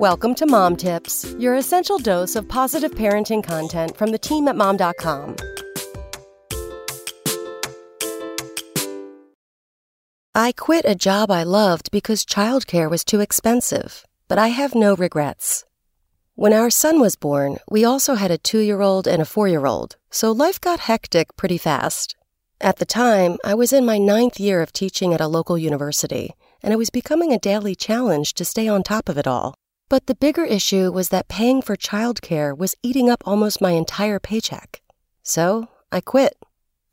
Welcome to Mom Tips, your essential dose of positive parenting content from the team at mom.com. I quit a job I loved because childcare was too expensive, but I have no regrets. When our son was born, we also had a two year old and a four year old, so life got hectic pretty fast. At the time, I was in my ninth year of teaching at a local university, and it was becoming a daily challenge to stay on top of it all. But the bigger issue was that paying for childcare was eating up almost my entire paycheck. So I quit.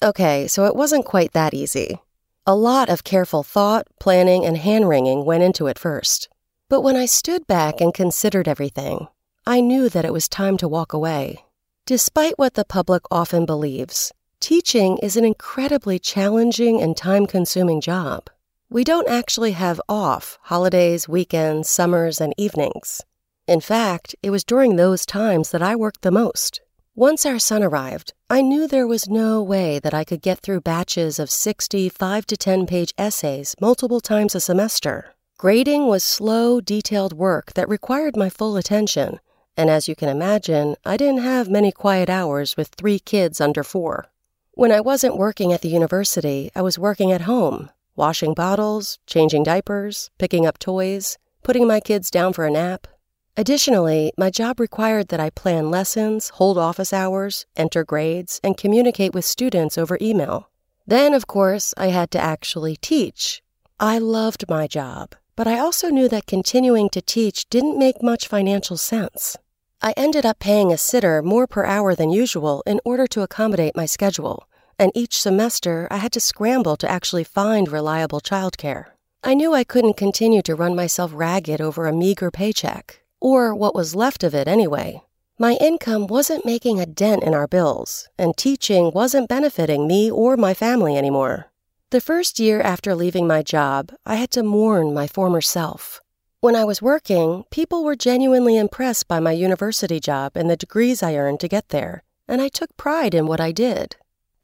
Okay, so it wasn't quite that easy. A lot of careful thought, planning, and hand wringing went into it first. But when I stood back and considered everything, I knew that it was time to walk away. Despite what the public often believes, teaching is an incredibly challenging and time consuming job. We don't actually have off holidays, weekends, summers, and evenings. In fact, it was during those times that I worked the most. Once our son arrived, I knew there was no way that I could get through batches of 60 5 to 10 page essays multiple times a semester. Grading was slow, detailed work that required my full attention, and as you can imagine, I didn't have many quiet hours with three kids under four. When I wasn't working at the university, I was working at home, washing bottles, changing diapers, picking up toys, putting my kids down for a nap. Additionally, my job required that I plan lessons, hold office hours, enter grades, and communicate with students over email. Then, of course, I had to actually teach. I loved my job, but I also knew that continuing to teach didn't make much financial sense. I ended up paying a sitter more per hour than usual in order to accommodate my schedule, and each semester I had to scramble to actually find reliable childcare. I knew I couldn't continue to run myself ragged over a meager paycheck, or what was left of it anyway. My income wasn't making a dent in our bills, and teaching wasn't benefiting me or my family anymore. The first year after leaving my job, I had to mourn my former self. When I was working, people were genuinely impressed by my university job and the degrees I earned to get there, and I took pride in what I did.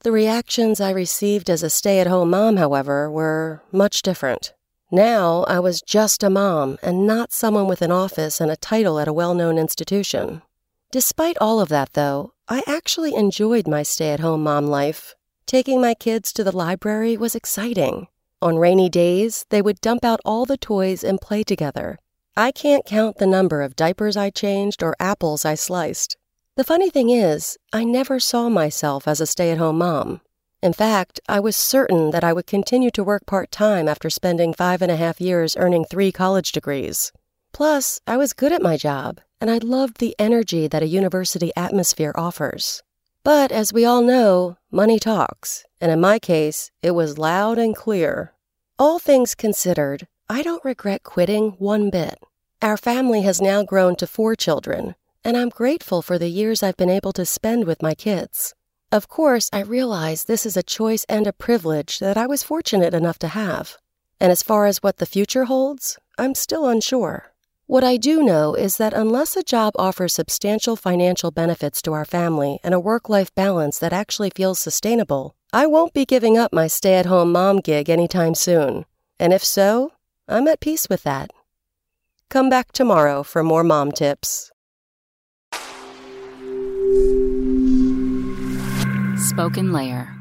The reactions I received as a stay at home mom, however, were much different. Now I was just a mom and not someone with an office and a title at a well known institution. Despite all of that, though, I actually enjoyed my stay at home mom life. Taking my kids to the library was exciting. On rainy days, they would dump out all the toys and play together. I can't count the number of diapers I changed or apples I sliced. The funny thing is, I never saw myself as a stay at home mom. In fact, I was certain that I would continue to work part time after spending five and a half years earning three college degrees. Plus, I was good at my job, and I loved the energy that a university atmosphere offers. But as we all know, money talks, and in my case, it was loud and clear. All things considered, I don't regret quitting one bit. Our family has now grown to four children, and I'm grateful for the years I've been able to spend with my kids. Of course, I realize this is a choice and a privilege that I was fortunate enough to have. And as far as what the future holds, I'm still unsure. What I do know is that unless a job offers substantial financial benefits to our family and a work life balance that actually feels sustainable, I won't be giving up my stay at home mom gig anytime soon. And if so, I'm at peace with that. Come back tomorrow for more mom tips. SpokenLayer.